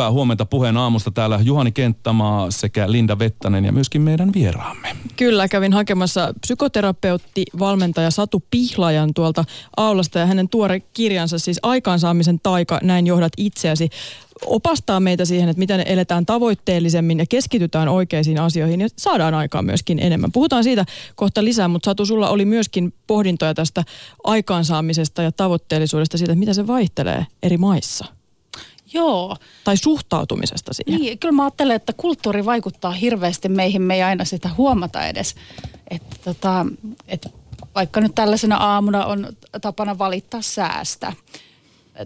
hyvää huomenta puheen aamusta täällä Juhani Kenttämaa sekä Linda Vettanen ja myöskin meidän vieraamme. Kyllä, kävin hakemassa psykoterapeutti, valmentaja Satu Pihlajan tuolta aulasta ja hänen tuore kirjansa siis aikaansaamisen taika, näin johdat itseäsi opastaa meitä siihen, että miten eletään tavoitteellisemmin ja keskitytään oikeisiin asioihin ja saadaan aikaan myöskin enemmän. Puhutaan siitä kohta lisää, mutta Satu, sulla oli myöskin pohdintoja tästä aikaansaamisesta ja tavoitteellisuudesta siitä, että mitä se vaihtelee eri maissa. Joo. Tai suhtautumisesta siihen. Niin, kyllä mä ajattelen, että kulttuuri vaikuttaa hirveästi meihin, me ei aina sitä huomata edes. Että tota, et vaikka nyt tällaisena aamuna on tapana valittaa säästä,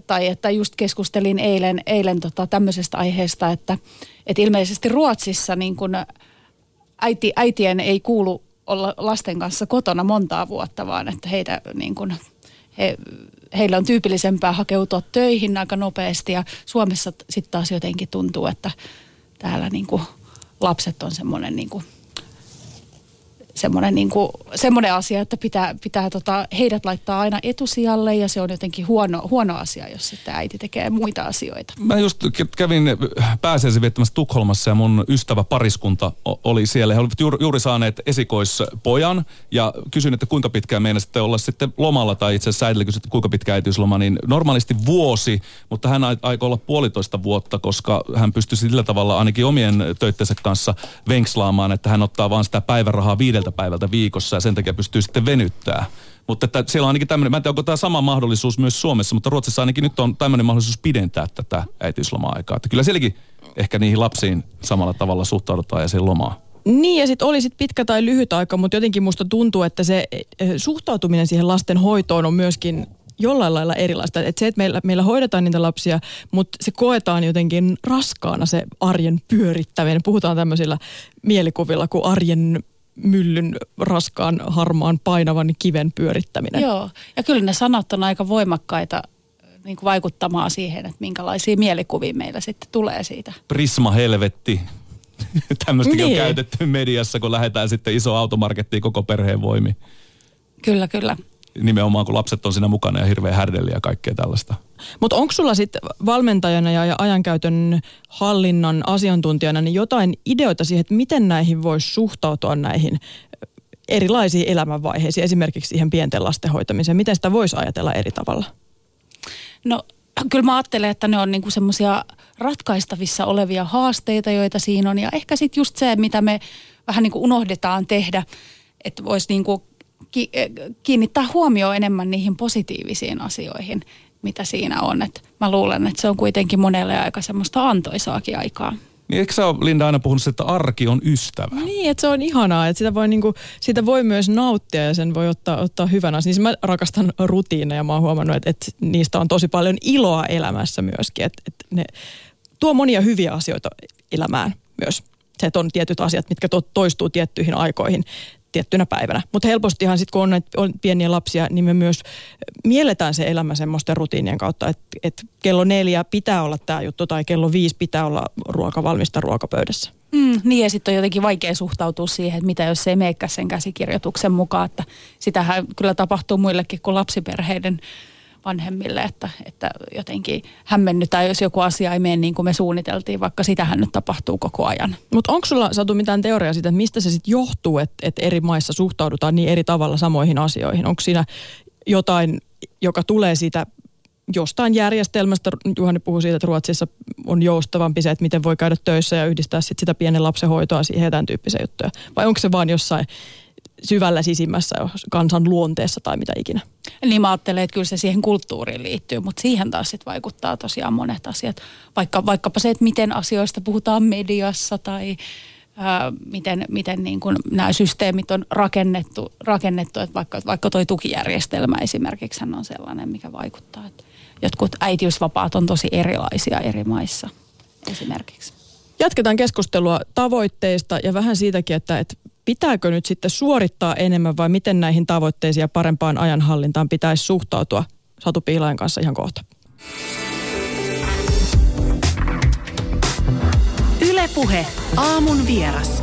tai että just keskustelin eilen, eilen tota tämmöisestä aiheesta, että, että ilmeisesti Ruotsissa niin kun äiti, äitien ei kuulu olla lasten kanssa kotona montaa vuotta, vaan että heitä niin kun, he, heillä on tyypillisempää hakeutua töihin aika nopeasti ja Suomessa sitten taas jotenkin tuntuu, että täällä niin kuin lapset on semmoinen niin kuin semmoinen, niin kuin, semmoinen asia, että pitää, pitää tota, heidät laittaa aina etusijalle ja se on jotenkin huono, huono asia, jos sitten äiti tekee muita asioita. Mä just kävin pääsiäisen viettämässä Tukholmassa ja mun ystävä pariskunta oli siellä. He olivat juuri, juuri saaneet esikoispojan ja kysyin, että kuinka pitkään meinasitte olla sitten lomalla tai itse asiassa äidille kysyin, että kuinka pitkä äitiysloma, niin normaalisti vuosi, mutta hän aikoi olla puolitoista vuotta, koska hän pystyi sillä tavalla ainakin omien töittensä kanssa venkslaamaan, että hän ottaa vaan sitä päivärahaa viideltä viideltä päivältä viikossa ja sen takia pystyy sitten venyttää. Mutta että siellä on ainakin tämmöinen, mä en tiedä onko tämä sama mahdollisuus myös Suomessa, mutta Ruotsissa ainakin nyt on tämmöinen mahdollisuus pidentää tätä äitiysloma-aikaa. Että kyllä sielläkin ehkä niihin lapsiin samalla tavalla suhtaudutaan ja sen lomaa. Niin ja sitten oli sit pitkä tai lyhyt aika, mutta jotenkin musta tuntuu, että se eh, suhtautuminen siihen lasten hoitoon on myöskin jollain lailla erilaista. Että se, että meillä, meillä hoidetaan niitä lapsia, mutta se koetaan jotenkin raskaana se arjen pyörittäminen. Puhutaan tämmöisillä mielikuvilla kuin arjen myllyn raskaan, harmaan, painavan kiven pyörittäminen. Joo, ja kyllä ne sanat on aika voimakkaita niin kuin vaikuttamaan siihen, että minkälaisia mielikuvia meillä sitten tulee siitä. Prisma helvetti. Tämmöistäkin niin. on käytetty mediassa, kun lähdetään sitten iso automarkettiin koko perheen voimi. Kyllä, kyllä nimenomaan kun lapset on siinä mukana ja hirveän härdeli ja kaikkea tällaista. Mutta onko sulla sitten valmentajana ja, ja ajankäytön hallinnan asiantuntijana niin jotain ideoita siihen, että miten näihin voisi suhtautua näihin erilaisiin elämänvaiheisiin, esimerkiksi siihen pienten lasten hoitamiseen? Miten sitä voisi ajatella eri tavalla? No kyllä mä ajattelen, että ne on niinku semmoisia ratkaistavissa olevia haasteita, joita siinä on. Ja ehkä sitten just se, mitä me vähän niin kuin unohdetaan tehdä, että voisi niinku ki- kiinnittää huomioon enemmän niihin positiivisiin asioihin, mitä siinä on. Et mä luulen, että se on kuitenkin monelle aika semmoista antoisaakin aikaa. Niin eikö sä ole, Linda, aina puhunut, että arki on ystävä? Niin, että se on ihanaa, että sitä voi, niinku, sitä voi myös nauttia ja sen voi ottaa, ottaa hyvänä. Siis mä rakastan rutiineja, mä oon huomannut, että, että niistä on tosi paljon iloa elämässä myöskin. Että, että ne tuo monia hyviä asioita elämään myös. Se, että on tietyt asiat, mitkä to, toistuu tiettyihin aikoihin tiettynä päivänä. Mutta helpostihan sitten kun on, näitä, on pieniä lapsia, niin me myös mielletään se elämä semmoisten rutiinien kautta, että et kello neljä pitää olla tämä juttu tai kello viisi pitää olla ruoka valmista ruokapöydässä. Mm, niin ja sitten on jotenkin vaikea suhtautua siihen, että mitä jos ei meekään sen käsikirjoituksen mukaan, että sitähän kyllä tapahtuu muillekin kuin lapsiperheiden vanhemmille, että, että jotenkin hämmennytään, jos joku asia ei mene niin kuin me suunniteltiin, vaikka sitähän nyt tapahtuu koko ajan. Mutta onko sulla saatu mitään teoriaa siitä, että mistä se sitten johtuu, että, että eri maissa suhtaudutaan niin eri tavalla samoihin asioihin? Onko siinä jotain, joka tulee siitä jostain järjestelmästä, Juhani puhui siitä, että Ruotsissa on joustavampi se, että miten voi käydä töissä ja yhdistää sit sitä pienen lapsen hoitoa siihen tämän tyyppisiä juttuja. Vai onko se vaan jossain syvällä sisimmässä kansan luonteessa tai mitä ikinä. Niin mä ajattelen, että kyllä se siihen kulttuuriin liittyy, mutta siihen taas sit vaikuttaa tosiaan monet asiat. Vaikka, vaikkapa se, että miten asioista puhutaan mediassa tai ää, miten, miten niin kuin nämä systeemit on rakennettu, rakennettu että vaikka, vaikka toi tukijärjestelmä esimerkiksi on sellainen, mikä vaikuttaa. Että jotkut äitiysvapaat on tosi erilaisia eri maissa esimerkiksi. Jatketaan keskustelua tavoitteista ja vähän siitäkin, että, että pitääkö nyt sitten suorittaa enemmän vai miten näihin tavoitteisiin ja parempaan ajanhallintaan pitäisi suhtautua Satu Piilain kanssa ihan kohta. Ylepuhe aamun vieras.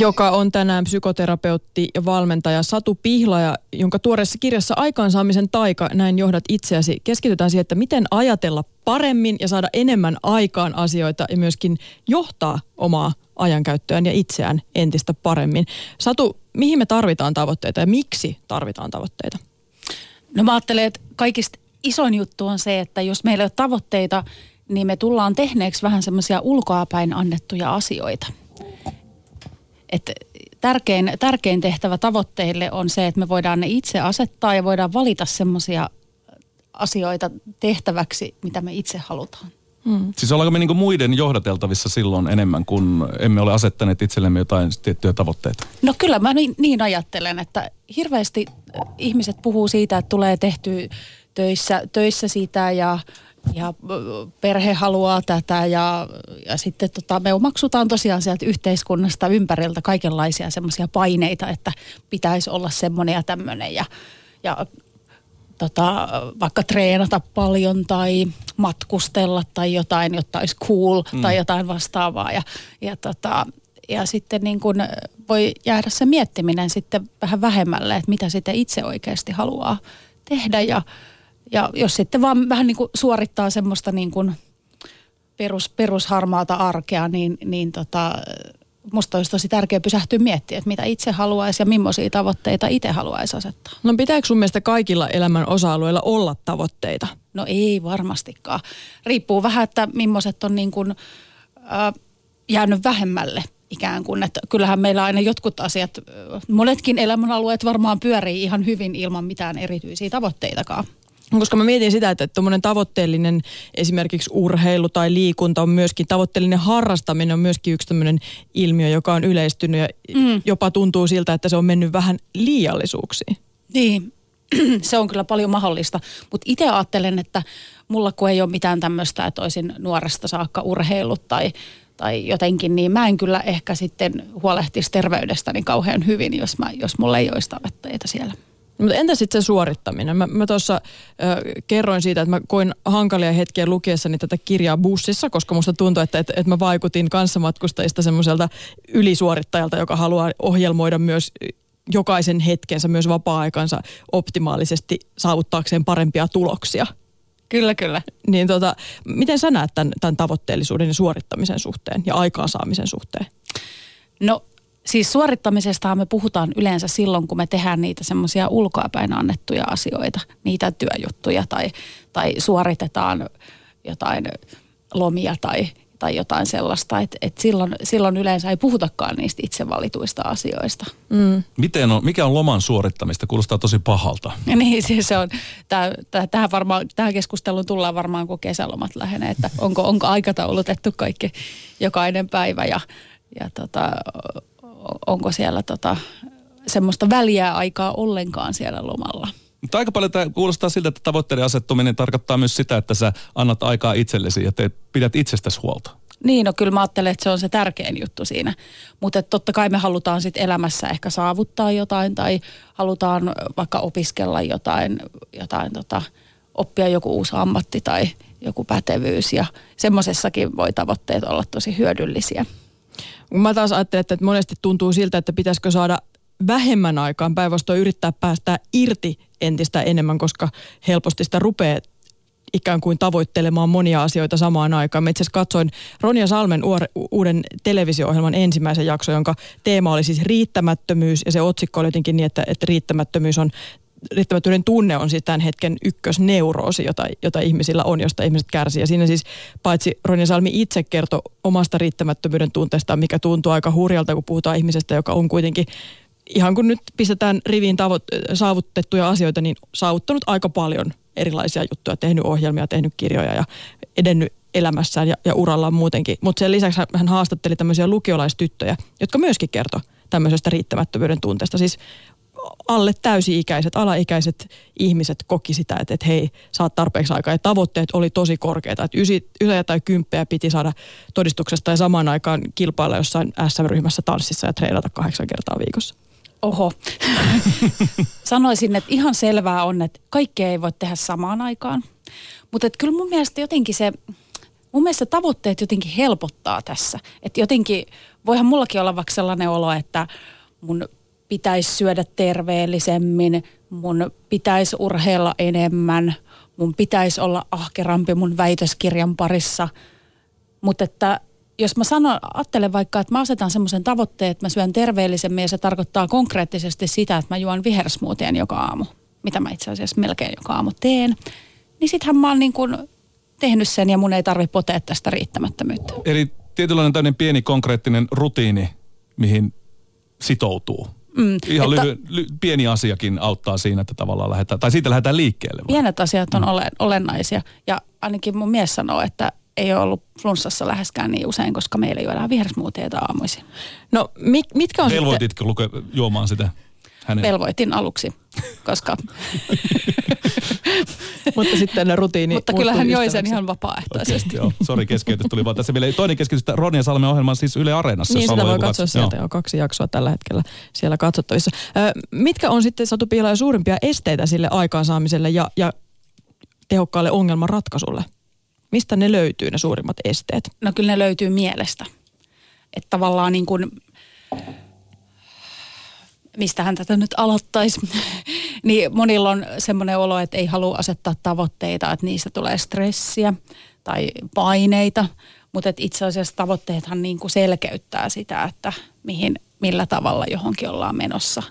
joka on tänään psykoterapeutti ja valmentaja Satu Pihlaja, jonka tuoreessa kirjassa Aikaansaamisen taika, näin johdat itseäsi, keskitytään siihen, että miten ajatella paremmin ja saada enemmän aikaan asioita ja myöskin johtaa omaa ajankäyttöään ja itseään entistä paremmin. Satu, mihin me tarvitaan tavoitteita ja miksi tarvitaan tavoitteita? No mä ajattelen, että kaikista isoin juttu on se, että jos meillä ei ole tavoitteita, niin me tullaan tehneeksi vähän semmoisia ulkoapäin annettuja asioita. Et tärkein, tärkein tehtävä tavoitteille on se, että me voidaan ne itse asettaa ja voidaan valita semmoisia asioita tehtäväksi, mitä me itse halutaan. Hmm. Siis ollaanko me niinku muiden johdateltavissa silloin enemmän, kun emme ole asettaneet itsellemme jotain tiettyjä tavoitteita? No kyllä mä niin, niin ajattelen, että hirveästi ihmiset puhuu siitä, että tulee tehty töissä, töissä sitä ja ja perhe haluaa tätä ja, ja sitten tota, me omaksutaan tosiaan sieltä yhteiskunnasta ympäriltä kaikenlaisia semmoisia paineita, että pitäisi olla semmoinen ja tämmöinen ja, ja tota, vaikka treenata paljon tai matkustella tai jotain, jotta olisi cool mm. tai jotain vastaavaa ja, ja, tota, ja sitten niin kun voi jäädä se miettiminen sitten vähän vähemmälle, että mitä sitten itse oikeasti haluaa tehdä ja ja jos sitten vaan vähän niin kuin suorittaa semmoista niin kuin perus, perusharmaata arkea, niin, niin tota, musta olisi tosi tärkeää pysähtyä miettimään, että mitä itse haluaisi ja millaisia tavoitteita itse haluaisi asettaa. No pitääkö sun mielestä kaikilla elämän osa-alueilla olla tavoitteita? No ei varmastikaan. Riippuu vähän, että millaiset on niin kuin, äh, jäänyt vähemmälle ikään kuin. Että kyllähän meillä aina jotkut asiat, monetkin elämänalueet varmaan pyörii ihan hyvin ilman mitään erityisiä tavoitteitakaan. Koska mä mietin sitä, että tuommoinen tavoitteellinen esimerkiksi urheilu tai liikunta on myöskin, tavoitteellinen harrastaminen on myöskin yksi tämmöinen ilmiö, joka on yleistynyt ja mm. jopa tuntuu siltä, että se on mennyt vähän liiallisuuksiin. Niin, se on kyllä paljon mahdollista. Mutta itse ajattelen, että mulla kun ei ole mitään tämmöistä, että olisin nuoresta saakka urheillut tai, tai jotenkin, niin mä en kyllä ehkä sitten huolehtisi terveydestäni kauhean hyvin, jos, mä, jos mulla ei olisi tavoitteita siellä. Mutta entä sitten se suorittaminen? Mä, mä tuossa äh, kerroin siitä, että mä koin hankalia hetkiä lukiessani tätä kirjaa bussissa, koska musta tuntui, että, että, että mä vaikutin kanssamatkustajista semmoiselta ylisuorittajalta, joka haluaa ohjelmoida myös jokaisen hetkensä, myös vapaa-aikansa optimaalisesti saavuttaakseen parempia tuloksia. Kyllä, kyllä. Niin tota, miten sä näet tämän, tämän tavoitteellisuuden ja suorittamisen suhteen ja aikaansaamisen suhteen? No Siis suorittamisesta me puhutaan yleensä silloin, kun me tehdään niitä semmoisia ulkoapäin annettuja asioita, niitä työjuttuja tai, tai suoritetaan jotain lomia tai, tai jotain sellaista. Et, et silloin, silloin yleensä ei puhutakaan niistä itse valituista asioista. Mm. Miten on, mikä on loman suorittamista? Kuulostaa tosi pahalta. Ja niin, siis se on. Tää, tää, tähän, varmaan, tähän keskusteluun tullaan varmaan, kun kesälomat lähenee, että onko, onko aikataulutettu kaikki jokainen päivä ja, ja tota, onko siellä tota, semmoista väliä aikaa ollenkaan siellä lomalla. Mutta aika paljon tämä kuulostaa siltä, että tavoitteiden asettuminen tarkoittaa myös sitä, että sä annat aikaa itsellesi ja teet, pidät itsestäsi huolta. Niin, no kyllä mä ajattelen, että se on se tärkein juttu siinä. Mutta totta kai me halutaan sitten elämässä ehkä saavuttaa jotain tai halutaan vaikka opiskella jotain, jotain tota, oppia joku uusi ammatti tai joku pätevyys ja semmoisessakin voi tavoitteet olla tosi hyödyllisiä. Mä taas ajattelen, että monesti tuntuu siltä, että pitäisikö saada vähemmän aikaan päinvastoin yrittää päästä irti entistä enemmän, koska helposti sitä rupeaa ikään kuin tavoittelemaan monia asioita samaan aikaan. Mä itse asiassa katsoin Ronja Salmen uuden televisio-ohjelman ensimmäisen jakson, jonka teema oli siis riittämättömyys ja se otsikko oli jotenkin niin, että, että riittämättömyys on riittämättömyyden tunne on siis tämän hetken ykkösneuroosi, jota, jota ihmisillä on, josta ihmiset kärsii. Ja siinä siis paitsi Ronja Salmi itse kertoi omasta riittämättömyyden tunteesta, mikä tuntuu aika hurjalta, kun puhutaan ihmisestä, joka on kuitenkin ihan kun nyt pistetään riviin tavo- saavutettuja asioita, niin saavuttanut aika paljon erilaisia juttuja, tehnyt ohjelmia, tehnyt kirjoja ja edennyt elämässään ja, ja urallaan muutenkin. Mutta sen lisäksi hän haastatteli tämmöisiä lukiolaistyttöjä, jotka myöskin kertoi tämmöisestä riittämättömyyden tunteesta. Siis alle täysi-ikäiset, alaikäiset ihmiset koki sitä, että, että hei, saat tarpeeksi aikaa. Ja tavoitteet oli tosi korkeita. Että ysi, ylä tai kymppeä piti saada todistuksesta ja samaan aikaan kilpailla jossain SM-ryhmässä tanssissa ja treenata kahdeksan kertaa viikossa. Oho. Sanoisin, että ihan selvää on, että kaikkea ei voi tehdä samaan aikaan. Mutta kyllä mun mielestä jotenkin se mun mielestä tavoitteet jotenkin helpottaa tässä. Että jotenkin, voihan mullakin olla vaikka sellainen olo, että mun pitäisi syödä terveellisemmin, mun pitäisi urheilla enemmän, mun pitäisi olla ahkerampi mun väitöskirjan parissa. Mutta että jos mä sanon, ajattelen vaikka, että mä asetan semmoisen tavoitteen, että mä syön terveellisemmin ja se tarkoittaa konkreettisesti sitä, että mä juon vihersmuutien joka aamu, mitä mä itse asiassa melkein joka aamu teen, niin sittenhän mä oon niin kuin tehnyt sen ja mun ei tarvi potea tästä riittämättömyyttä. Eli tietynlainen tämmöinen pieni konkreettinen rutiini, mihin sitoutuu. Mm, Ihan että, lyhy, ly, pieni asiakin auttaa siinä, että tavallaan lähdetään, tai siitä lähdetään liikkeelle. Vai? Pienet asiat on mm. ole, olennaisia ja ainakin mun mies sanoo, että ei ole ollut flunssassa läheskään niin usein, koska meillä juodaan vihersmuutieita aamuisin. No mit, mitkä on Velvoititko sitten... luke, juomaan sitä? Hänen. Velvoitin aluksi, koska... Mutta sitten rutiini Mutta kyllä hän joi sen ihan vapaaehtoisesti. Okay, joo, sori keskeytys tuli vaan tässä vielä. Toinen keskeytys, Ronja Salmen ohjelma on siis Yle Areenassa. Niin, sitä voi katsoa sieltä jo kaksi jaksoa tällä hetkellä siellä katsottavissa. Ö, mitkä on sitten Satu Piila suurimpia esteitä sille aikaansaamiselle ja, ja tehokkaalle ongelman ratkaisulle? Mistä ne löytyy, ne suurimmat esteet? No kyllä ne löytyy mielestä. Että tavallaan niin kuin, mistähän tätä nyt aloittaisi, niin monilla on semmoinen olo, että ei halua asettaa tavoitteita, että niistä tulee stressiä tai paineita. Mutta itse asiassa tavoitteethan niin kuin selkeyttää sitä, että mihin, millä tavalla johonkin ollaan menossa.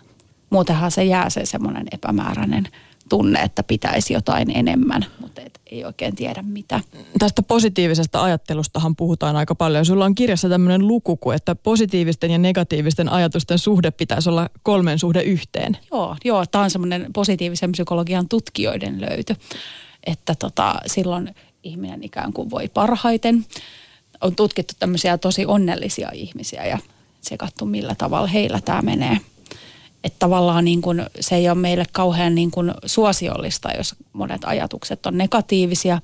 Muutenhan se jää se semmoinen epämääräinen tunne, että pitäisi jotain enemmän, mutta et ei oikein tiedä mitä. Tästä positiivisesta ajattelustahan puhutaan aika paljon. Sulla on kirjassa tämmöinen luku, että positiivisten ja negatiivisten ajatusten suhde pitäisi olla kolmen suhde yhteen. Joo, joo tämä on semmoinen positiivisen psykologian tutkijoiden löytö, että tota, silloin ihminen ikään kuin voi parhaiten. On tutkittu tämmöisiä tosi onnellisia ihmisiä ja tsekattu millä tavalla heillä tämä menee – että tavallaan niin kuin se ei ole meille kauhean niin kuin suosiollista, jos monet ajatukset on negatiivisia.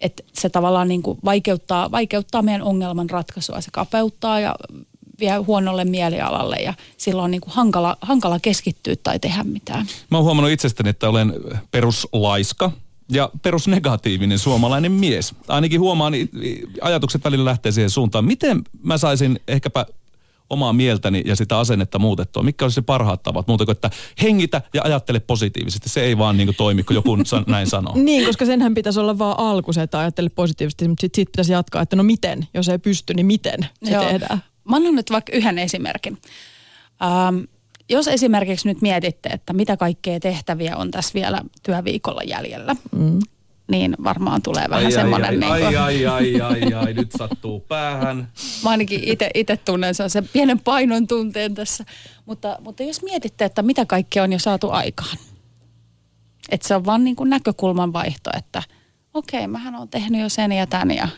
Että se tavallaan niin kuin vaikeuttaa, vaikeuttaa meidän ongelman ratkaisua. Se kapeuttaa ja vie huonolle mielialalle ja silloin on niin kuin hankala, hankala keskittyä tai tehdä mitään. Mä oon huomannut itsestäni, että olen peruslaiska ja perusnegatiivinen suomalainen mies. Ainakin huomaan, ajatukset välillä lähtee siihen suuntaan. Miten mä saisin ehkäpä omaa mieltäni ja sitä asennetta muutettua? Mitkä olisi se parhaat tavat muuta kuin, että hengitä ja ajattele positiivisesti. Se ei vaan niin kuin toimi, kun joku näin sanoo. niin, koska senhän pitäisi olla vaan alku se, että ajattele positiivisesti, mutta sitten sit pitäisi jatkaa, että no miten, jos ei pysty, niin miten se Joo. tehdään? Mä annan nyt vaikka yhden esimerkin. Ähm, jos esimerkiksi nyt mietitte, että mitä kaikkea tehtäviä on tässä vielä työviikolla jäljellä, mm niin varmaan tulee vähän ai, semmoinen... Ai, niin ai, kuin... ai, ai, ai, ai, nyt sattuu päähän. Mä ainakin itse tunnen sen pienen painon tunteen tässä. Mutta, mutta jos mietitte, että mitä kaikkea on jo saatu aikaan. Että se on vaan niin kuin näkökulman vaihto, että okei, okay, mähän on tehnyt jo sen ja tän ja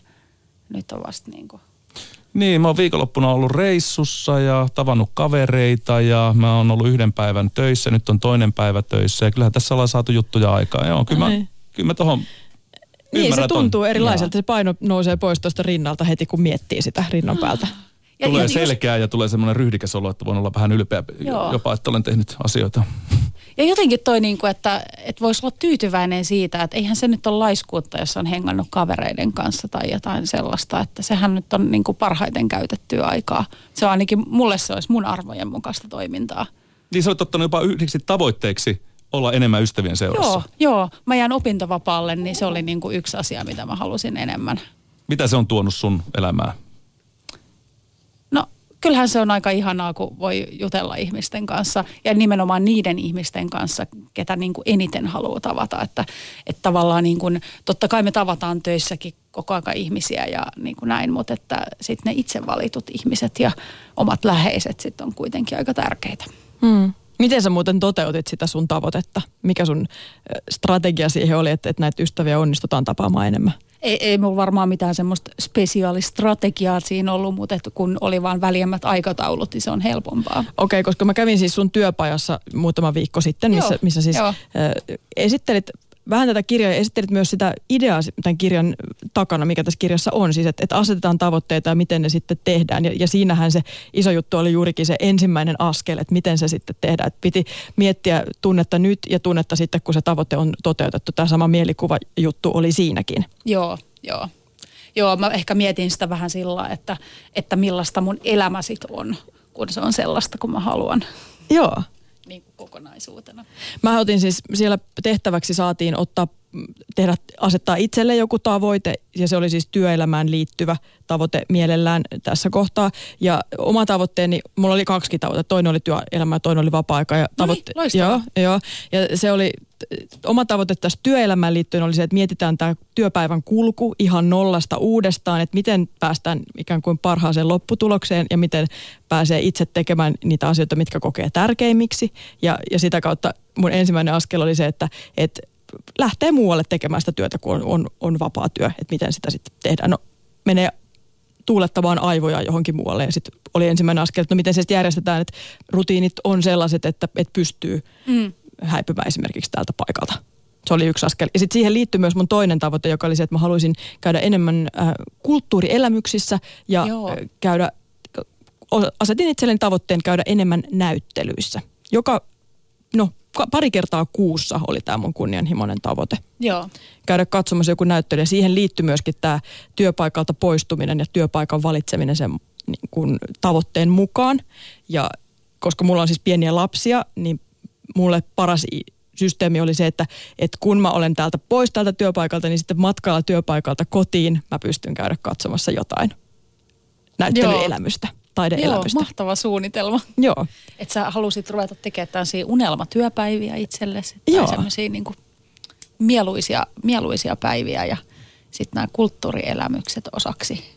nyt on vasta niin kuin... Niin, mä oon viikonloppuna ollut reissussa ja tavannut kavereita ja mä oon ollut yhden päivän töissä, nyt on toinen päivä töissä ja kyllähän tässä ollaan saatu juttuja aikaan. Joo, kyllä mä, niin kyllä mä tohon niin, se tuntuu ton. erilaiselta. Se paino nousee pois tuosta rinnalta heti, kun miettii sitä rinnan päältä. Ja, tulee selkeää just... ja tulee semmoinen ryhdikäs olo, että voin olla vähän ylpeä Joo. jopa, että olen tehnyt asioita. Ja jotenkin toi, niin kuin, että, että voisi olla tyytyväinen siitä, että eihän se nyt ole laiskuutta, jos on hengannut kavereiden kanssa tai jotain sellaista, että sehän nyt on niin kuin parhaiten käytettyä aikaa. Se on ainakin, mulle se olisi mun arvojen mukaista toimintaa. Niin sä olet ottanut jopa yhdeksi tavoitteeksi olla enemmän ystävien seurassa. Joo, joo. Mä jään opintovapaalle, niin se oli niin kuin yksi asia, mitä mä halusin enemmän. Mitä se on tuonut sun elämään? No, kyllähän se on aika ihanaa, kun voi jutella ihmisten kanssa ja nimenomaan niiden ihmisten kanssa, ketä niin kuin eniten haluaa tavata. Että, että tavallaan niin kuin, totta kai me tavataan töissäkin koko ajan ihmisiä ja niin kuin näin, mutta että sitten ne itse valitut ihmiset ja omat läheiset sitten on kuitenkin aika tärkeitä. Hmm. Miten sä muuten toteutit sitä sun tavoitetta? Mikä sun strategia siihen oli, että, että näitä ystäviä onnistutaan tapaamaan enemmän? Ei, ei mulla varmaan mitään semmoista spesiaalistrategiaa siinä ollut, mutta että kun oli vaan väljemmät aikataulut, niin se on helpompaa. Okei, okay, koska mä kävin siis sun työpajassa muutama viikko sitten, missä, Joo, missä siis Joo. esittelit vähän tätä kirjaa ja esittelit myös sitä ideaa tämän kirjan takana, mikä tässä kirjassa on. Siis, että, että asetetaan tavoitteita ja miten ne sitten tehdään. Ja, ja siinähän se iso juttu oli juurikin se ensimmäinen askel, että miten se sitten tehdään. Että piti miettiä tunnetta nyt ja tunnetta sitten, kun se tavoite on toteutettu. Tämä sama mielikuva juttu oli siinäkin. Joo, joo. Joo, mä ehkä mietin sitä vähän sillä, että, että millaista mun elämä sit on, kun se on sellaista, kun mä haluan. Joo. Niin kuin kokonaisuutena. Mä otin siis, siellä tehtäväksi saatiin ottaa tehdä, asettaa itselle joku tavoite ja se oli siis työelämään liittyvä tavoite mielellään tässä kohtaa. Ja oma tavoitteeni, mulla oli kaksi tavoitetta, toinen oli työelämä ja toinen oli vapaa-aika. Ja tavoitte, no niin, joo, joo, ja se oli, oma tavoite tässä työelämään liittyen oli se, että mietitään tämä työpäivän kulku ihan nollasta uudestaan, että miten päästään ikään kuin parhaaseen lopputulokseen ja miten pääsee itse tekemään niitä asioita, mitkä kokee tärkeimmiksi. Ja, ja sitä kautta mun ensimmäinen askel oli se, että, että lähtee muualle tekemään sitä työtä, kun on, on, on vapaa työ, että miten sitä sitten tehdään. No menee tuulettamaan aivoja johonkin muualle ja sitten oli ensimmäinen askel, että no miten se sitten järjestetään, että rutiinit on sellaiset, että, että pystyy mm. häipymään esimerkiksi tältä paikalta. Se oli yksi askel. Ja sitten siihen liittyy myös mun toinen tavoite, joka oli se, että mä haluaisin käydä enemmän äh, kulttuurielämyksissä ja Joo. Äh, käydä, asetin itselleni tavoitteen käydä enemmän näyttelyissä, joka, no pari kertaa kuussa oli tämä mun kunnianhimoinen tavoite. Joo. Käydä katsomassa joku näyttely. Ja siihen liittyy myöskin tämä työpaikalta poistuminen ja työpaikan valitseminen sen niin kuin, tavoitteen mukaan. Ja koska mulla on siis pieniä lapsia, niin mulle paras systeemi oli se, että, että kun mä olen täältä pois täältä työpaikalta, niin sitten matkalla työpaikalta kotiin mä pystyn käydä katsomassa jotain näyttelyelämystä. Joo taideelämystä. Joo, mahtava suunnitelma. Joo. Että sä halusit ruveta tekemään tällaisia unelmatyöpäiviä itsellesi. Joo. Tai semmoisia niin mieluisia, mieluisia päiviä ja sitten nämä kulttuurielämykset osaksi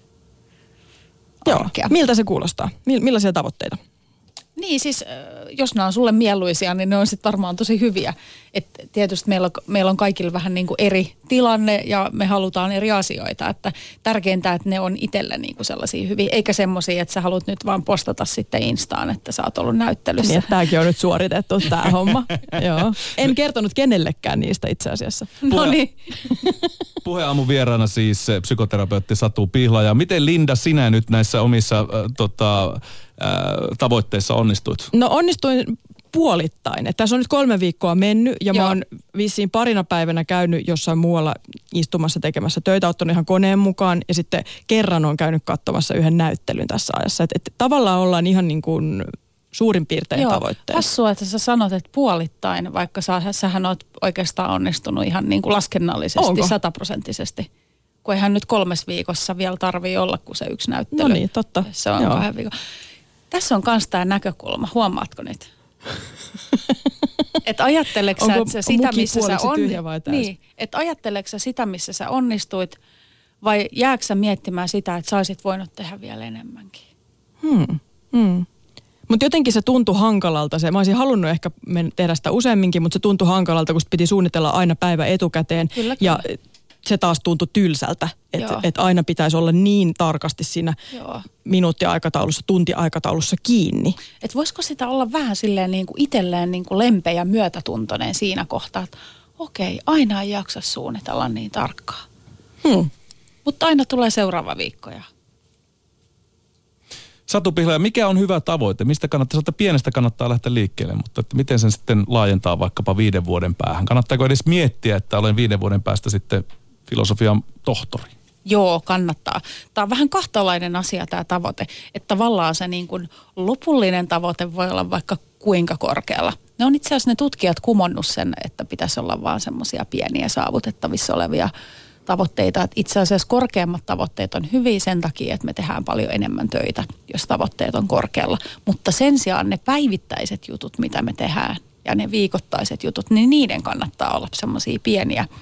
Joo. Arkea. Miltä se kuulostaa? Millaisia tavoitteita? Niin siis, jos nämä on sulle mieluisia, niin ne on sitten varmaan tosi hyviä. Et tietysti meillä on, meillä on kaikilla vähän niin kuin eri tilanne ja me halutaan eri asioita. Että tärkeintä, että ne on itselle niin kuin sellaisia hyviä, eikä semmoisia, että sä haluat nyt vaan postata sitten Instaan, että sä oot ollut näyttelyssä. Niin, tämäkin on nyt suoritettu tämä homma. Joo. En kertonut kenellekään niistä itse asiassa. No niin. Puheaamun vieraana siis psykoterapeutti Satu Pihla. Ja miten Linda sinä nyt näissä omissa äh, tota, tavoitteissa onnistuit? No onnistuin puolittain. Et tässä on nyt kolme viikkoa mennyt ja Joo. mä oon vissiin parina päivänä käynyt jossain muualla istumassa tekemässä töitä, ottanut ihan koneen mukaan ja sitten kerran on käynyt katsomassa yhden näyttelyn tässä ajassa. Et, et tavallaan ollaan ihan niin kuin suurin piirtein Joo, tavoitteessa. Hassua, että sä sanot, että puolittain, vaikka sä, sähän oot oikeastaan onnistunut ihan niin kuin laskennallisesti, sataprosenttisesti. Kun eihän nyt kolmes viikossa vielä tarvii olla kuin se yksi näyttely. No niin, totta. Se on Joo. kahden viikon. Tässä on myös tämä näkökulma, huomaatko nyt? että ajatteleksä, sä, että sitä, missä sä on... Niin, että ajatteleksä sitä, missä sä onnistuit, vai jääkö sä miettimään sitä, että sä olisit voinut tehdä vielä enemmänkin? Hmm. Hmm. Mutta jotenkin se tuntui hankalalta. Se, mä olisin halunnut ehkä tehdä sitä useamminkin, mutta se tuntui hankalalta, kun piti suunnitella aina päivä etukäteen. Kyllä, ja kyllä se taas tuntui tylsältä, että et aina pitäisi olla niin tarkasti siinä Joo. minuuttiaikataulussa, tuntiaikataulussa kiinni. Et voisiko sitä olla vähän silleen niin kuin itselleen niin kuin lempeä ja myötätuntoinen siinä kohtaa, että okei, aina ei jaksa suunnitella niin tarkkaan. Hmm. Mutta aina tulee seuraava viikko ja Satu Pihla, mikä on hyvä tavoite? Mistä kannattaa, että pienestä kannattaa lähteä liikkeelle, mutta että miten sen sitten laajentaa vaikkapa viiden vuoden päähän? Kannattaako edes miettiä, että olen viiden vuoden päästä sitten filosofian tohtori? Joo, kannattaa. Tämä on vähän kahtalainen asia tämä tavoite, että tavallaan se niin kuin lopullinen tavoite voi olla vaikka kuinka korkealla. Ne on itse asiassa ne tutkijat kumonnut sen, että pitäisi olla vaan semmoisia pieniä saavutettavissa olevia tavoitteita. Että itse asiassa korkeammat tavoitteet on hyviä sen takia, että me tehdään paljon enemmän töitä, jos tavoitteet on korkealla. Mutta sen sijaan ne päivittäiset jutut, mitä me tehdään, ja ne viikoittaiset jutut, niin niiden kannattaa olla semmoisia pieniä –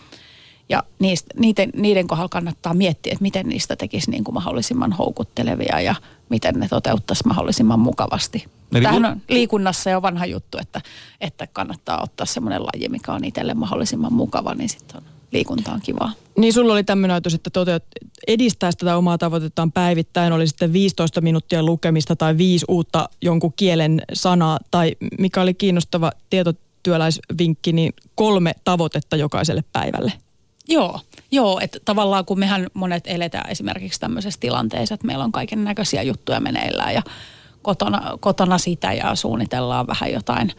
ja niistä, niiden, niiden kohdalla kannattaa miettiä, että miten niistä tekisi niin kuin mahdollisimman houkuttelevia ja miten ne toteuttaisi mahdollisimman mukavasti. Eli Tähän on liikunnassa jo vanha juttu, että, että kannattaa ottaa semmoinen laji, mikä on itselle mahdollisimman mukava, niin sitten on liikunta on kivaa. Niin sulla oli tämmöinen ajatus, että toteut, edistää tätä omaa tavoitettaan päivittäin, oli sitten 15 minuuttia lukemista tai viisi uutta jonkun kielen sanaa, tai mikä oli kiinnostava tietotyöläisvinkki, niin kolme tavoitetta jokaiselle päivälle. Joo, joo että tavallaan kun mehän monet eletään esimerkiksi tämmöisessä tilanteessa, että meillä on kaiken näköisiä juttuja meneillään ja kotona, kotona sitä ja suunnitellaan vähän jotain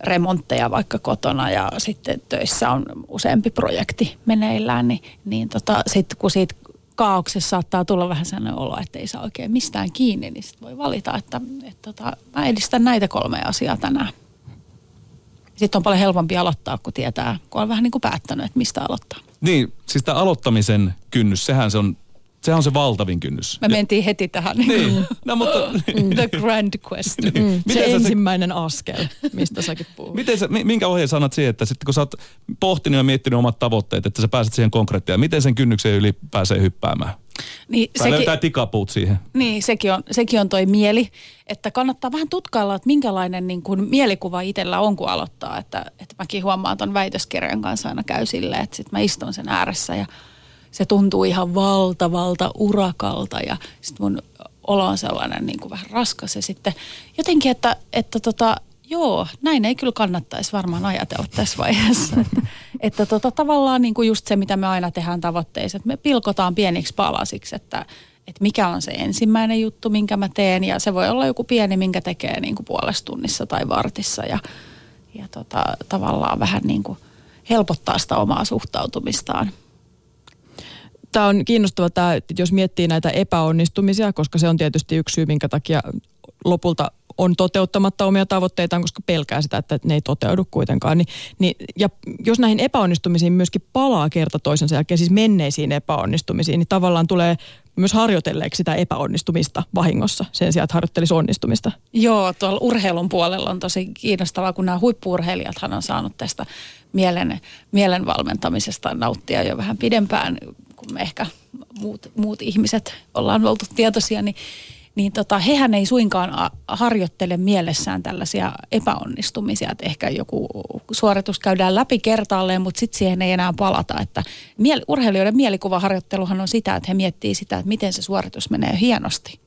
remontteja vaikka kotona ja sitten töissä on useampi projekti meneillään, niin, niin tota, sitten kun siitä kaauksessa saattaa tulla vähän sellainen olo, että ei saa oikein mistään kiinni, niin sit voi valita, että, että tota, mä edistän näitä kolme asiaa tänään. Sitten on paljon helpompi aloittaa, kun tietää, kun on vähän niin kuin päättänyt, että mistä aloittaa. Niin, siis tämä aloittamisen kynnys, sehän se on, sehän on se valtavin kynnys. Me mentiin heti tähän. Niin, no mutta... The grand question. Mm, se Miten sä- ensimmäinen askel, mistä säkin puhut. Miten sä, mi- minkä ohjeen sanat siihen, että sitten kun sä oot pohtinut ja miettinyt omat tavoitteet, että sä pääset siihen konkreettiin, miten sen kynnyksen yli pääsee hyppäämään? Niin, Tai löytää tikapuut siihen. Niin, sekin on, sekin on toi mieli, että kannattaa vähän tutkailla, että minkälainen niin kuin mielikuva itsellä on, kun aloittaa. Että, että mäkin huomaan ton väitöskirjan kanssa aina käy silleen, että sit mä istun sen ääressä ja se tuntuu ihan valtavalta urakalta ja sitten mun olo on sellainen niin kuin vähän raskas ja sitten jotenkin, että, että tota, joo, näin ei kyllä kannattaisi varmaan ajatella tässä vaiheessa. Että, että tota, tavallaan niin kuin just se, mitä me aina tehdään tavoitteissa, että me pilkotaan pieniksi palasiksi, että, että mikä on se ensimmäinen juttu, minkä mä teen ja se voi olla joku pieni, minkä tekee niin kuin puolessa tunnissa tai vartissa ja, ja tota, tavallaan vähän niin kuin helpottaa sitä omaa suhtautumistaan. Tämä on kiinnostava tämä, jos miettii näitä epäonnistumisia, koska se on tietysti yksi syy, minkä takia lopulta on toteuttamatta omia tavoitteitaan, koska pelkää sitä, että ne ei toteudu kuitenkaan. Niin, niin, ja jos näihin epäonnistumisiin myöskin palaa kerta toisensa jälkeen, siis menneisiin epäonnistumisiin, niin tavallaan tulee myös harjoitelleeksi sitä epäonnistumista vahingossa sen sijaan, että harjoittelisi onnistumista. Joo, tuolla urheilun puolella on tosi kiinnostavaa, kun nämä huippuurheilijathan on saanut tästä mielen, mielen valmentamisesta nauttia jo vähän pidempään, kun me ehkä muut, muut ihmiset ollaan oltu tietoisia, niin niin tota, hehän ei suinkaan harjoittele mielessään tällaisia epäonnistumisia, että ehkä joku suoritus käydään läpi kertaalleen, mutta sitten siihen ei enää palata. Että miel- urheilijoiden mielikuvaharjoitteluhan on sitä, että he miettii sitä, että miten se suoritus menee hienosti.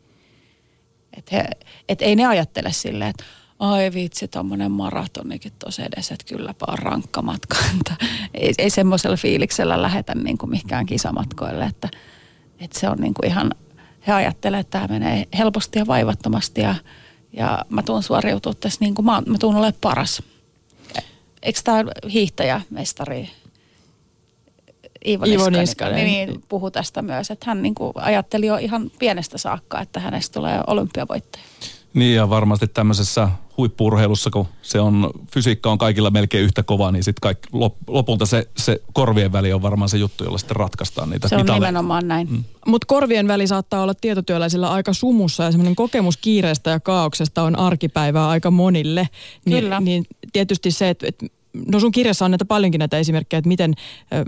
Että et ei ne ajattele silleen, että ai vitsi, tuommoinen maratonikin tuossa edessä, että kylläpä on rankka matka. Ei, ei semmoisella fiiliksellä lähetä niin kuin mihinkään kisamatkoille, että, että se on niin kuin ihan, he ajattelee, että tämä menee helposti ja vaivattomasti ja, ja mä tuun suoriutua tässä niin kuin mä, mä tuun olemaan paras. Eikö tämä hiihtäjä, mestari Iivo, Niskanen, Niskanen. Niin, niin, puhui tästä myös, että hän niin kuin ajatteli jo ihan pienestä saakka, että hänestä tulee olympiavoittaja. Niin ja varmasti tämmöisessä huippurheilussa, kun se on, fysiikka on kaikilla melkein yhtä kova, niin sitten kaik, lop, lopulta se, se korvien väli on varmaan se juttu, jolla sitten ratkaistaan niitä Se on mitaleita. nimenomaan näin. Mm. Mutta korvien väli saattaa olla tietotyöläisillä aika sumussa ja semmoinen kokemus kiireestä ja kaauksesta on arkipäivää aika monille. Niin, Kyllä. Niin tietysti se, että, että no sun kirjassa on näitä paljonkin näitä esimerkkejä, että miten ö,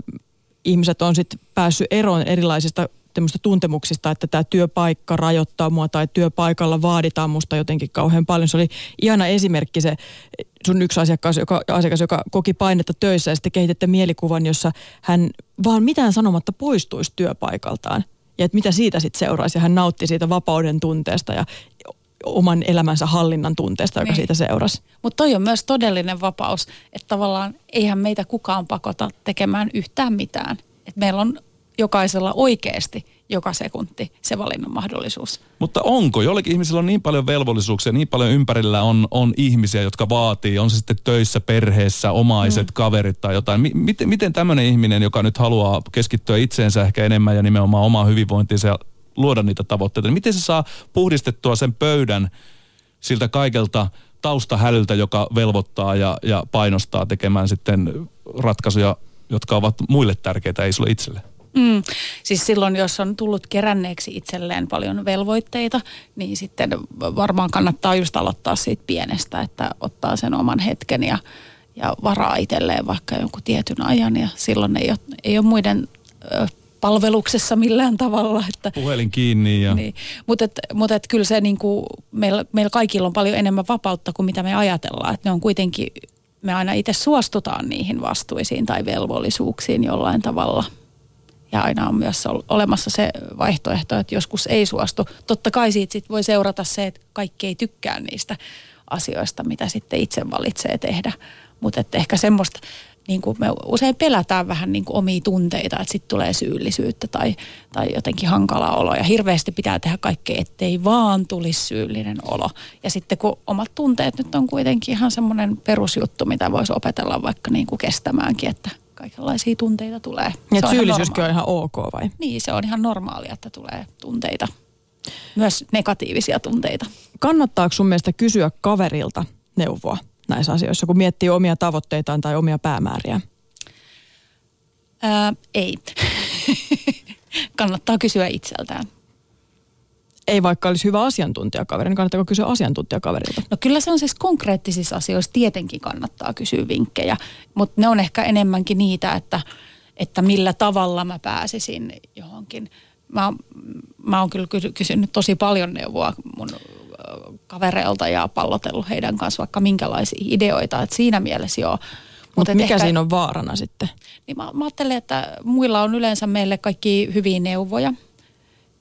ihmiset on sitten päässyt eroon erilaisista tämmöistä tuntemuksista, että tämä työpaikka rajoittaa mua tai työpaikalla vaaditaan musta jotenkin kauhean paljon. Se oli ihana esimerkki se sun yksi asiakas, joka, asiakas, joka koki painetta töissä ja sitten kehitette mielikuvan, jossa hän vaan mitään sanomatta poistuisi työpaikaltaan. Ja että mitä siitä sitten seuraisi. Ja hän nautti siitä vapauden tunteesta ja oman elämänsä hallinnan tunteesta, joka Niin. siitä seurasi. Mutta toi on myös todellinen vapaus, että tavallaan eihän meitä kukaan pakota tekemään yhtään mitään. Et meillä on jokaisella oikeasti joka sekunti se valinnan mahdollisuus. Mutta onko? Jollekin ihmisillä on niin paljon velvollisuuksia, niin paljon ympärillä on, on ihmisiä, jotka vaatii, on se sitten töissä, perheessä, omaiset, mm. kaverit tai jotain. Mi- miten, miten tämmöinen ihminen, joka nyt haluaa keskittyä itseensä ehkä enemmän ja nimenomaan omaan hyvinvointiinsa ja luoda niitä tavoitteita, niin miten se saa puhdistettua sen pöydän siltä kaikelta taustahälyltä, joka velvoittaa ja, ja painostaa tekemään sitten ratkaisuja, jotka ovat muille tärkeitä, ei sulle itselle? Mm. Siis silloin, jos on tullut keränneeksi itselleen paljon velvoitteita, niin sitten varmaan kannattaa just aloittaa siitä pienestä, että ottaa sen oman hetken ja, ja varaa itselleen vaikka jonkun tietyn ajan ja silloin ei ole, ei ole muiden ö, palveluksessa millään tavalla. Että, Puhelin kiinni ja... niin. Mutta et, mut et kyllä se niinku, meillä, meillä kaikilla on paljon enemmän vapautta kuin mitä me ajatellaan. Et ne on kuitenkin, me aina itse suostutaan niihin vastuisiin tai velvollisuuksiin jollain tavalla. Ja aina on myös ol- olemassa se vaihtoehto, että joskus ei suostu. Totta kai siitä sit voi seurata se, että kaikki ei tykkää niistä asioista, mitä sitten itse valitsee tehdä. Mutta ehkä semmoista, niin kuin me usein pelätään vähän niin kuin omia tunteita, että sitten tulee syyllisyyttä tai, tai jotenkin hankala olo. Ja hirveästi pitää tehdä kaikkea, ettei vaan tulisi syyllinen olo. Ja sitten kun omat tunteet nyt on kuitenkin ihan semmoinen perusjuttu, mitä voisi opetella vaikka niin kuin kestämäänkin, että kaikenlaisia tunteita tulee. Ja Se on ihan syyllisyyskin on ihan ok vai? Niin, se on ihan normaalia, että tulee tunteita. Myös negatiivisia tunteita. Kannattaako sun mielestä kysyä kaverilta neuvoa näissä asioissa, kun miettii omia tavoitteitaan tai omia päämääriä? Ää, ei. Kannattaa kysyä itseltään. Ei vaikka olisi hyvä asiantuntijakaveri, niin kannattaako kysyä asiantuntijakaverilta? No kyllä se on siis konkreettisissa asioissa tietenkin kannattaa kysyä vinkkejä, mutta ne on ehkä enemmänkin niitä, että, että millä tavalla mä pääsisin johonkin. Mä, mä oon kyllä kysy- kysynyt tosi paljon neuvoa mun kavereilta ja pallotellut heidän kanssa vaikka minkälaisia ideoita, että siinä mielessä joo. Mutta mikä ehkä- siinä on vaarana sitten? niin mä, mä ajattelen, että muilla on yleensä meille kaikki hyviä neuvoja.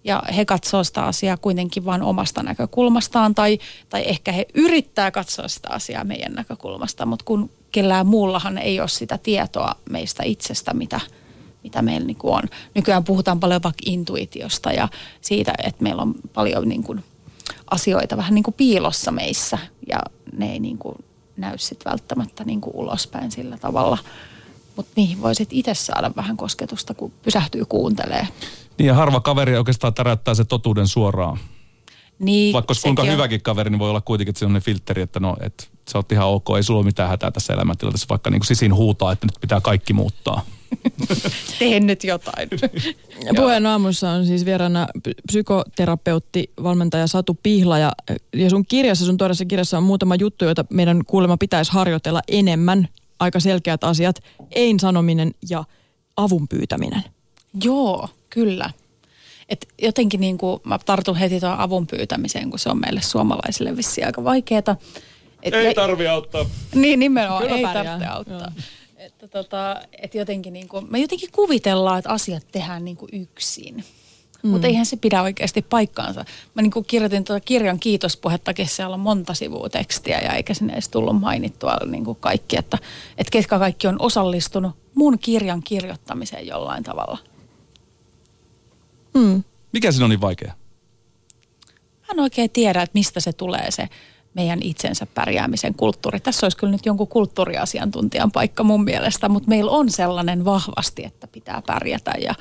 Ja he katsoo sitä asiaa kuitenkin vain omasta näkökulmastaan. Tai, tai ehkä he yrittää katsoa sitä asiaa meidän näkökulmasta. Mutta kun kellään muullahan ei ole sitä tietoa meistä itsestä, mitä, mitä meillä niin on. Nykyään puhutaan paljon vaikka intuitiosta ja siitä, että meillä on paljon niin kuin asioita vähän niin kuin piilossa meissä. Ja ne ei niin kuin näy sitten välttämättä niin kuin ulospäin sillä tavalla. Mutta niihin voisit itse saada vähän kosketusta, kun pysähtyy kuuntelee. Niin ja harva kaveri oikeastaan täräyttää se totuuden suoraan. Niin, Vaikka olisi kuinka on- hyväkin kaveri, niin voi olla kuitenkin sellainen filtteri, että no, että sä oot ihan ok, ei sulla ole mitään hätää tässä elämäntilanteessa, vaikka niin kuin sisin huutaa, että nyt pitää kaikki muuttaa. Teen nyt jotain. Puheen aamussa on siis vieraana psykoterapeutti, valmentaja Satu Pihla ja, ja sun kirjassa, sun tuoreessa kirjassa on muutama juttu, joita meidän kuulemma pitäisi harjoitella enemmän. Aika selkeät asiat. Ein sanominen ja avun pyytäminen. Joo, kyllä. Et jotenkin niin kuin, mä tartun heti tuon avun pyytämiseen, kun se on meille suomalaisille vissiin aika vaikeeta. Et, ja- tarvi auttaa. Niin nimenomaan, Kyllä ei pärjää. tarvitse auttaa. Että tota, et jotenkin niin kuin, me jotenkin kuvitellaan, että asiat tehdään niin kuin yksin. Mm. Mutta eihän se pidä oikeasti paikkaansa. Mä niin kuin kirjoitin tuota kirjan kiitospuhettakin, siellä on monta sivua tekstiä ja eikä sinne edes tullut mainittua niin kuin kaikki, että, että ketkä kaikki on osallistunut mun kirjan kirjoittamiseen jollain tavalla. Mm. Mikä siinä on niin vaikea? Mä en oikein tiedä, että mistä se tulee se meidän itsensä pärjäämisen kulttuuri. Tässä olisi kyllä nyt jonkun kulttuuriasiantuntijan paikka mun mielestä, mutta meillä on sellainen vahvasti, että pitää pärjätä ja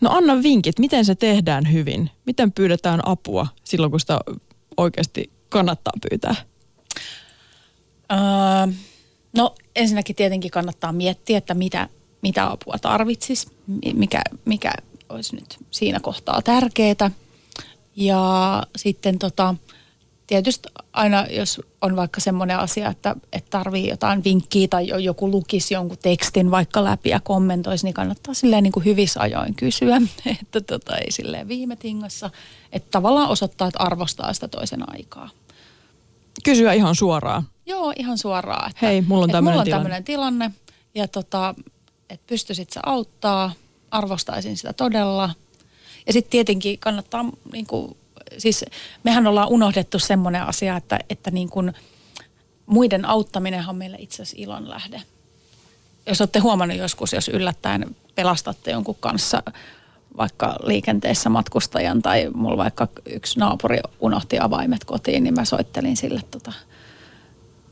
No anna vinkit, miten se tehdään hyvin? Miten pyydetään apua silloin, kun sitä oikeasti kannattaa pyytää? Öö, no ensinnäkin tietenkin kannattaa miettiä, että mitä, mitä apua tarvitsisi, mi- mikä, mikä olisi nyt siinä kohtaa tärkeää. Ja sitten tota, tietysti aina, jos on vaikka semmoinen asia, että, että tarvii jotain vinkkiä tai jo- joku lukisi jonkun tekstin vaikka läpi ja kommentoisi, niin kannattaa silleen niin kuin hyvissä ajoin kysyä, että tota, ei silleen viime tingassa. Että tavallaan osoittaa, että arvostaa sitä toisen aikaa. Kysyä ihan suoraan. Joo, ihan suoraan. Että, Hei, mulla on mulla on tilanne. tämmöinen tilanne ja tota, että pystyisit sä auttaa, arvostaisin sitä todella. Ja sitten tietenkin kannattaa, niin kuin, siis mehän ollaan unohdettu semmoinen asia, että, että niin kuin, muiden auttaminenhan on meille itse asiassa ilon lähde. Jos olette huomannut joskus, jos yllättäen pelastatte jonkun kanssa vaikka liikenteessä matkustajan tai mulla vaikka yksi naapuri unohti avaimet kotiin, niin mä soittelin sille tota,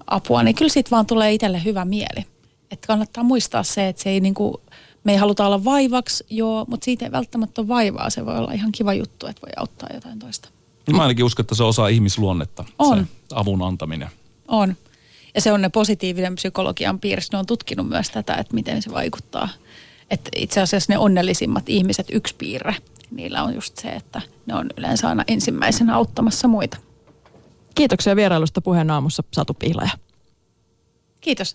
apua, niin kyllä siitä vaan tulee itselle hyvä mieli. Että kannattaa muistaa se, että se ei niinku, me ei haluta olla vaivaksi, joo, mutta siitä ei välttämättä ole vaivaa. Se voi olla ihan kiva juttu, että voi auttaa jotain toista. Mä ainakin uskon, että se on osa ihmisluonnetta, On. se avun antaminen. On. Ja se on ne positiivinen psykologian piirissä. Ne on tutkinut myös tätä, että miten se vaikuttaa. Että itse asiassa ne onnellisimmat ihmiset, yksi piirre, niillä on just se, että ne on yleensä aina ensimmäisenä auttamassa muita. Kiitoksia vierailusta puheen aamussa Satu Pihlaja. Kiitos.